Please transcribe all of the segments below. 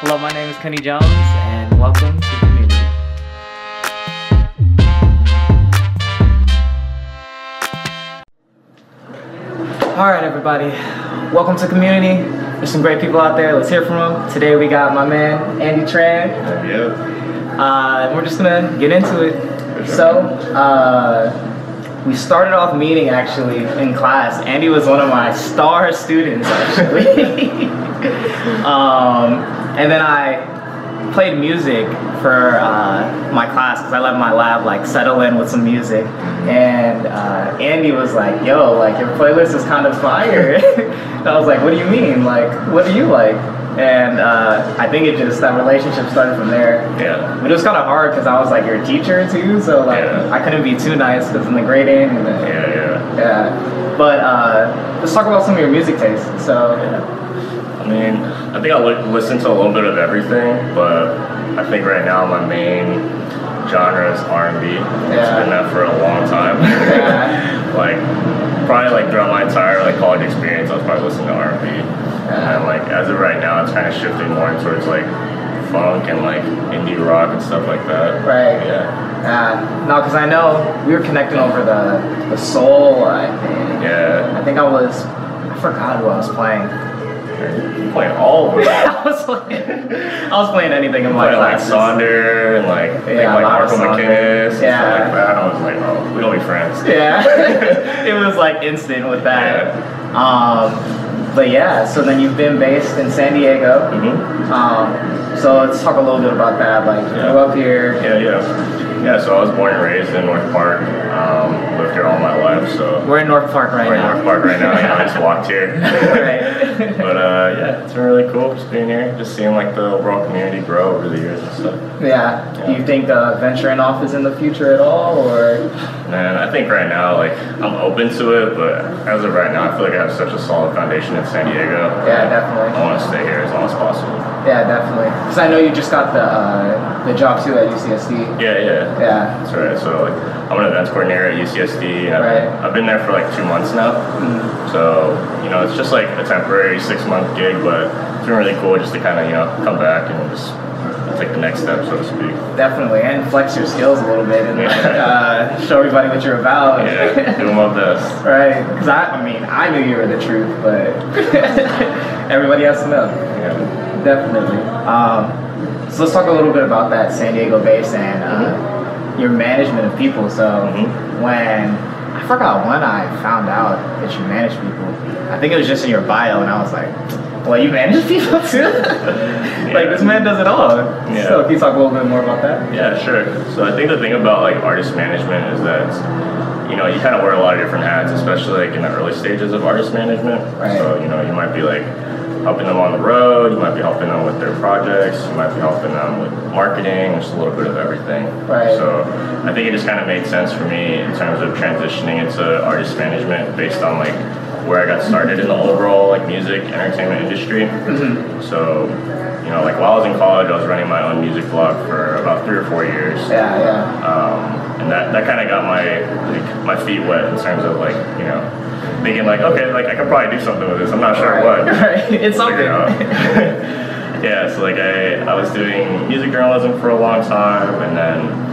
Hello, my name is Kenny Jones, and welcome to Community. All right, everybody, welcome to Community. There's some great people out there. Let's hear from them. Today we got my man Andy Tran. Yeah. Uh, we're just gonna get into it. So, uh, we started off meeting actually in class. Andy was one of my star students actually. um, and then I played music for uh, my class because I let my lab like settle in with some music. And uh, Andy was like, "Yo, like your playlist is kind of fire." and I was like, "What do you mean? Like, what do you like?" And uh, I think it just that relationship started from there. Yeah. But it was kind of hard because I was like your teacher too, so like Yeah. I couldn't be too nice because in the grading and the, Yeah, yeah. yeah. But uh, let's talk about some of your music tastes. So I mean, I think I li- listen to a little bit of everything, but I think right now my main genre is R&B. It's Yeah. been that for a long time. Yeah. like, probably like throughout my entire like college experience, I was probably listening to R&B. Yeah. And like as of right now, it's kind of shifting more towards like funk and like indie rock and stuff like that. Right. Yeah. Uh, no, because I know we were connecting over the the soul. I think. Yeah. I think I was. I forgot who I was playing. You're playing all of them. I was playing. I was playing anything in my Playing like classes. Sonder and like I Yeah, like Marco. McKinnis and Yeah. like that. I was like, oh, we don't be friends. Yeah, it was like instant with that. Um, but yeah, so then you've been based in San Diego. hmm Um, so let's talk a little bit about that. Like, Yeah. grew up here. Yeah, yeah, yeah. So I was born and raised in North Park. Um, lived here all my life. So We're in North Park right now. we're in. North Park right now. You know, I just walked here. right. but uh, yeah, it's been really cool just being here, just seeing like the overall community grow over the years and stuff. yeah. Do you think uh, venturing off is in the future at all, or? Man, I think right now, like, I'm open to it, but as of right now, I feel like I have such a solid foundation in San Diego. Yeah, definitely. I want to stay here as long as possible. Yeah, definitely. Because I know you just got the uh, the job too at UCSD. Yeah, yeah. Yeah. That's right. So, like, I'm an events coordinator at UCSD, I've, Right. I've been there for like two months now. Mm. So, you know, it's just like a temporary six month gig, but it's been really cool just to kind of, you know, come back and just take the next step, so to speak. Definitely, and flex your skills a little bit and like, uh, show everybody what you're about. Yeah, doing my best. Right, because I, I mean, I knew you were the truth, but everybody has to know. Yeah. Definitely. Um, so let's talk a little bit about that San Diego base and uh, your management of people. So Mhm. when I forgot when I found out that you manage people, I think it was just in your bio, and I was like, "Well, you manage people too? like this man does it all." Yeah. So can you talk a little bit more about that? Yeah, sure. So I think the thing about like artist management is that you know you kind of wear a lot of different hats, especially like in the early stages of artist management. Right. So you know you might be like helping them on the road, you might be helping them with their projects, you might be helping them with marketing, just a little bit of everything. Right. So I think it just kind of made sense for me in terms of transitioning into artist management based on like where I got started in the overall like music entertainment industry. Mm-hmm. So, you know, like while I was in college, I was running my own music blog for about three or four years. Yeah, yeah. Um, and that, that kind of got my like my feet wet in terms of like you know thinking like okay like I could probably do something with this. I'm not sure Right. what. Right. It's something. Yeah, so like I, I was doing music journalism for a long time, and then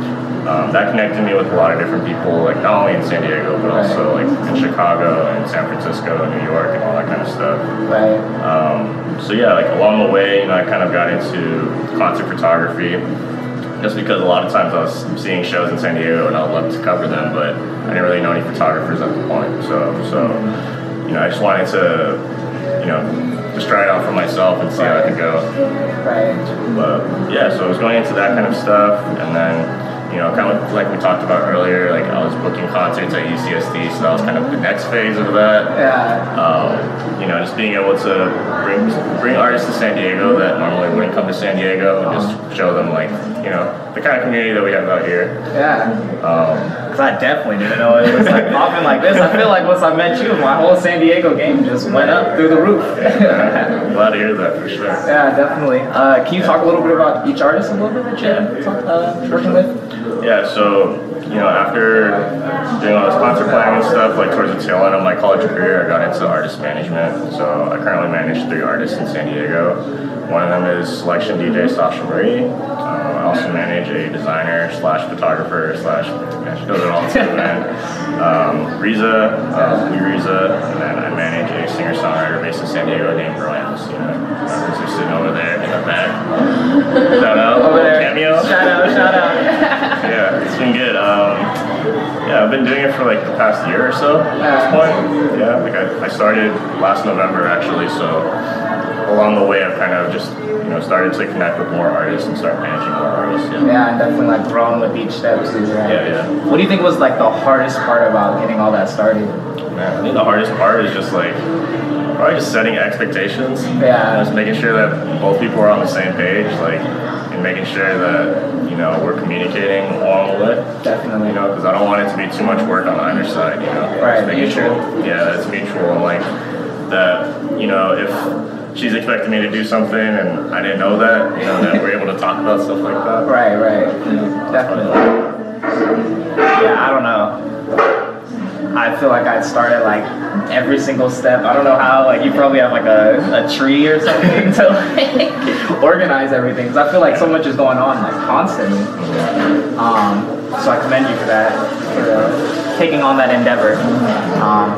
um, that connected me with a lot of different people, like not only in San Diego but also like in Chicago and San Francisco and New York and all that kind of stuff. right. Um, so yeah, like along the way, you know, I kind of got into concert photography, just because a lot of times I was seeing shows in San Diego and I'd love to cover them, but I didn't really know any photographers at the point. So, so you know, I just wanted to, you know, just try it out for myself and see how it could go. Right. But yeah, so I was going into that kind of stuff, and then you know, kind of like we talked about earlier, like I was booking concerts at UCSD, so that was kind of the next phase of that Yeah. um, you know, just being able to bring bring artists to San Diego that normally wouldn't come to San Diego and just show them like, you know, the kind of community that we have out here. Yeah. Um, Cause I definitely didn't know it was like popping like this. I feel like once I met you, my whole San Diego game just went up through the roof. yeah, I'm glad to hear that for sure. Yeah, definitely. Uh, can you talk a little bit about each artist a little bit that you're talk, uh, working with? Yeah, so you know, after doing all this concert planning and stuff, like towards the tail end of my college career, I got into artist management. So I currently manage three artists in San Diego. One of them is selection DJ Sasha Marie. Uh, I also manage a designer slash photographer slash, she does it all too, man. Um, Riza, uh, Lee Riza, and then I manage a singer-songwriter based in San Diego named Brian Messina. Uh, Riza's sitting over there in the back. Shout out, Over there. cameo. Shout out, shout out. Yeah, it's been good. Um, yeah, I've been doing it for like the past year or so at this point. Yeah, like I, I started last November actually, so along the way I've kind of just you know started to connect with more artists and start managing more artists. Yeah. yeah, and definitely like growing with each step too, right? Yeah, yeah. What do you think was like the hardest part about getting all that started? Man, I think the hardest part is just like probably just setting expectations. Yeah. Just making sure that both people are on the same page, like, and making sure that you know we're communicating along the way. Definitely. You know, because I don't want it to be too much work on either side. You know, Right, Just making mutual. sure, yeah, it's mutual, and like that. You know, if she's expecting me to do something and I didn't know that, you know, that we're able to talk about stuff like that. Right, right. Definitely. Yeah, I don't know. I feel like I'd started like every single step. I don't know how. Like you probably have like a, a tree or something to like organize everything. Cause I feel like so much is going on like constantly. Um, so I commend you for that, for uh, taking on that endeavor. Um,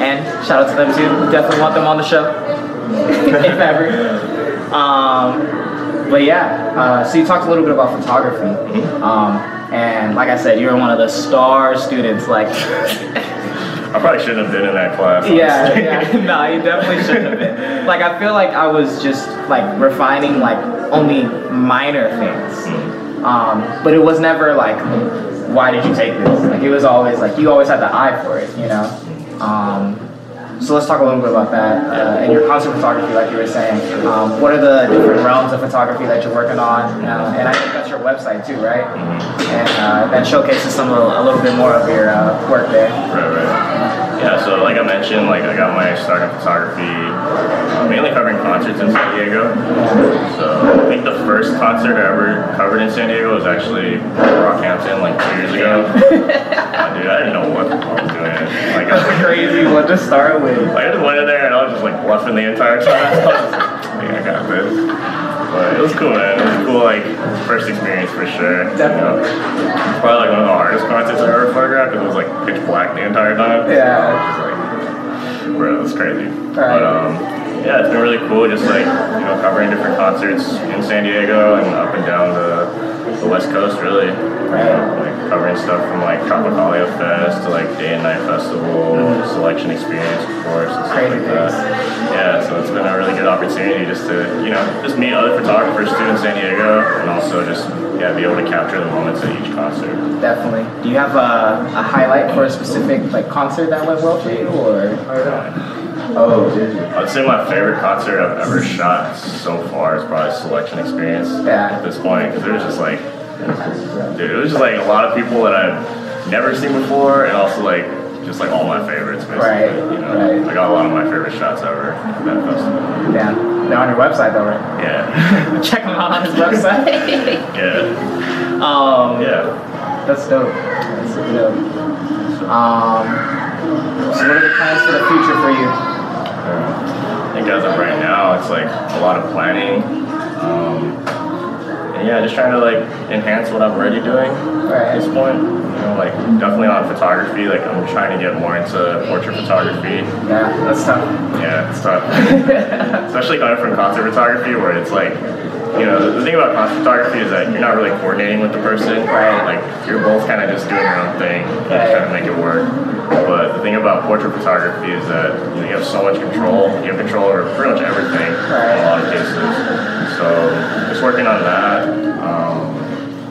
and shout out to them too. Definitely want them on the show, if ever. Um, but yeah, uh, so you talked a little bit about photography, um, and like I said, you were one of the star students. Like, I probably shouldn't have been in that class. yeah, yeah, no, you definitely shouldn't have been. Like, I feel like I was just like refining like only minor things, um, but it was never like, why did you take this? Like, it was always like you always had the eye for it, you know. Um, so let's talk a little bit about that. Uh, and your concert photography, like you were saying, um, what are the different realms of photography that you're working on? Uh, and I think that's your website too, right? And uh, that showcases some of, a little bit more of your uh, work there. Right, right. Like I I got my start in photography uh, mainly covering concerts in San Diego. So I think the first concert I ever covered in San Diego was actually Brockhampton like two years ago. Uh, dude, I didn't know what the fuck I was doing. Like, That's a I, crazy one to start with. like I just went in there and I was just like bluffing the entire time. I was like, I think I got this. But it was cool, man. It was a cool, like, first experience for sure. you know. Definitely. Probably like one of the hardest concerts I've ever photographed because it was like pitch black the entire time. Yeah. Bro, was crazy. Right. But um, yeah, it's been really cool just like, you know, covering different concerts in San Diego and up and down the, the West Coast, really. You like covering stuff from like Tropicalia Fest to like Day and Night Festival, Selection Experience, of course, and stuff like that. Yeah, so it's been a really good opportunity just to, you know, just meet other photographers too in San Diego and also just, yeah, be able to capture the moments at each concert. Definitely. Do you have a, a highlight for a specific like concert that went well for you, or? Oh, dude. I'd say my favorite concert I've ever shot so far is probably Selection Experience Yeah. at this point because it was just like, dude, it was just like a lot of people that I've never seen before and also like just like all my favorites basically. Right, You know, right. I got a lot of my favorite shots ever at that festival. Yeah. They're on your website though, right? Yeah, Check them out on his website. yeah, um, yeah. That's dope. That's dope. Um, so what are the plans for the future for you? I think as of right now, it's like a lot of planning. Um, and yeah, just trying to like enhance what I'm already doing at this point. You know, like definitely on photography. Like I'm trying to get more into portrait photography. Yeah, that's tough. Yeah, it's tough. Especially coming from concert photography, where it's like, you know, the, thing about concert photography is that you're not really coordinating with the person. Right. Like you're both kind of just doing your own thing, Right. trying to make it work. But the thing about portrait photography is that you, know, you have so much control. You have control over pretty much everything Right. in a lot of cases. So just working on that.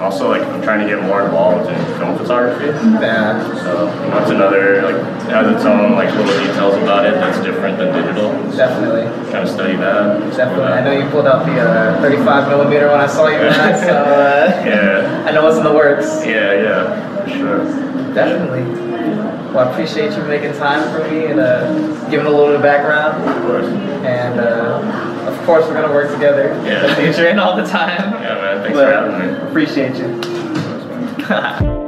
Also, like I'm trying to get more involved in film photography. Yeah. So that's another like it has its own like little details about it that's different than digital. Definitely. Trying to study that. Definitely. I know you pulled out the uh, 35 millimeter when I saw you last, so uh, Yeah, I know what's in the works. yeah, yeah, for sure. Definitely. Well, I appreciate you making time for me and uh, giving a little bit of background. Of course. And uh, of course, we're gonna work together Yeah. in the future and all the time. Yeah, man. Thanks but for appreciate me. Appreciate you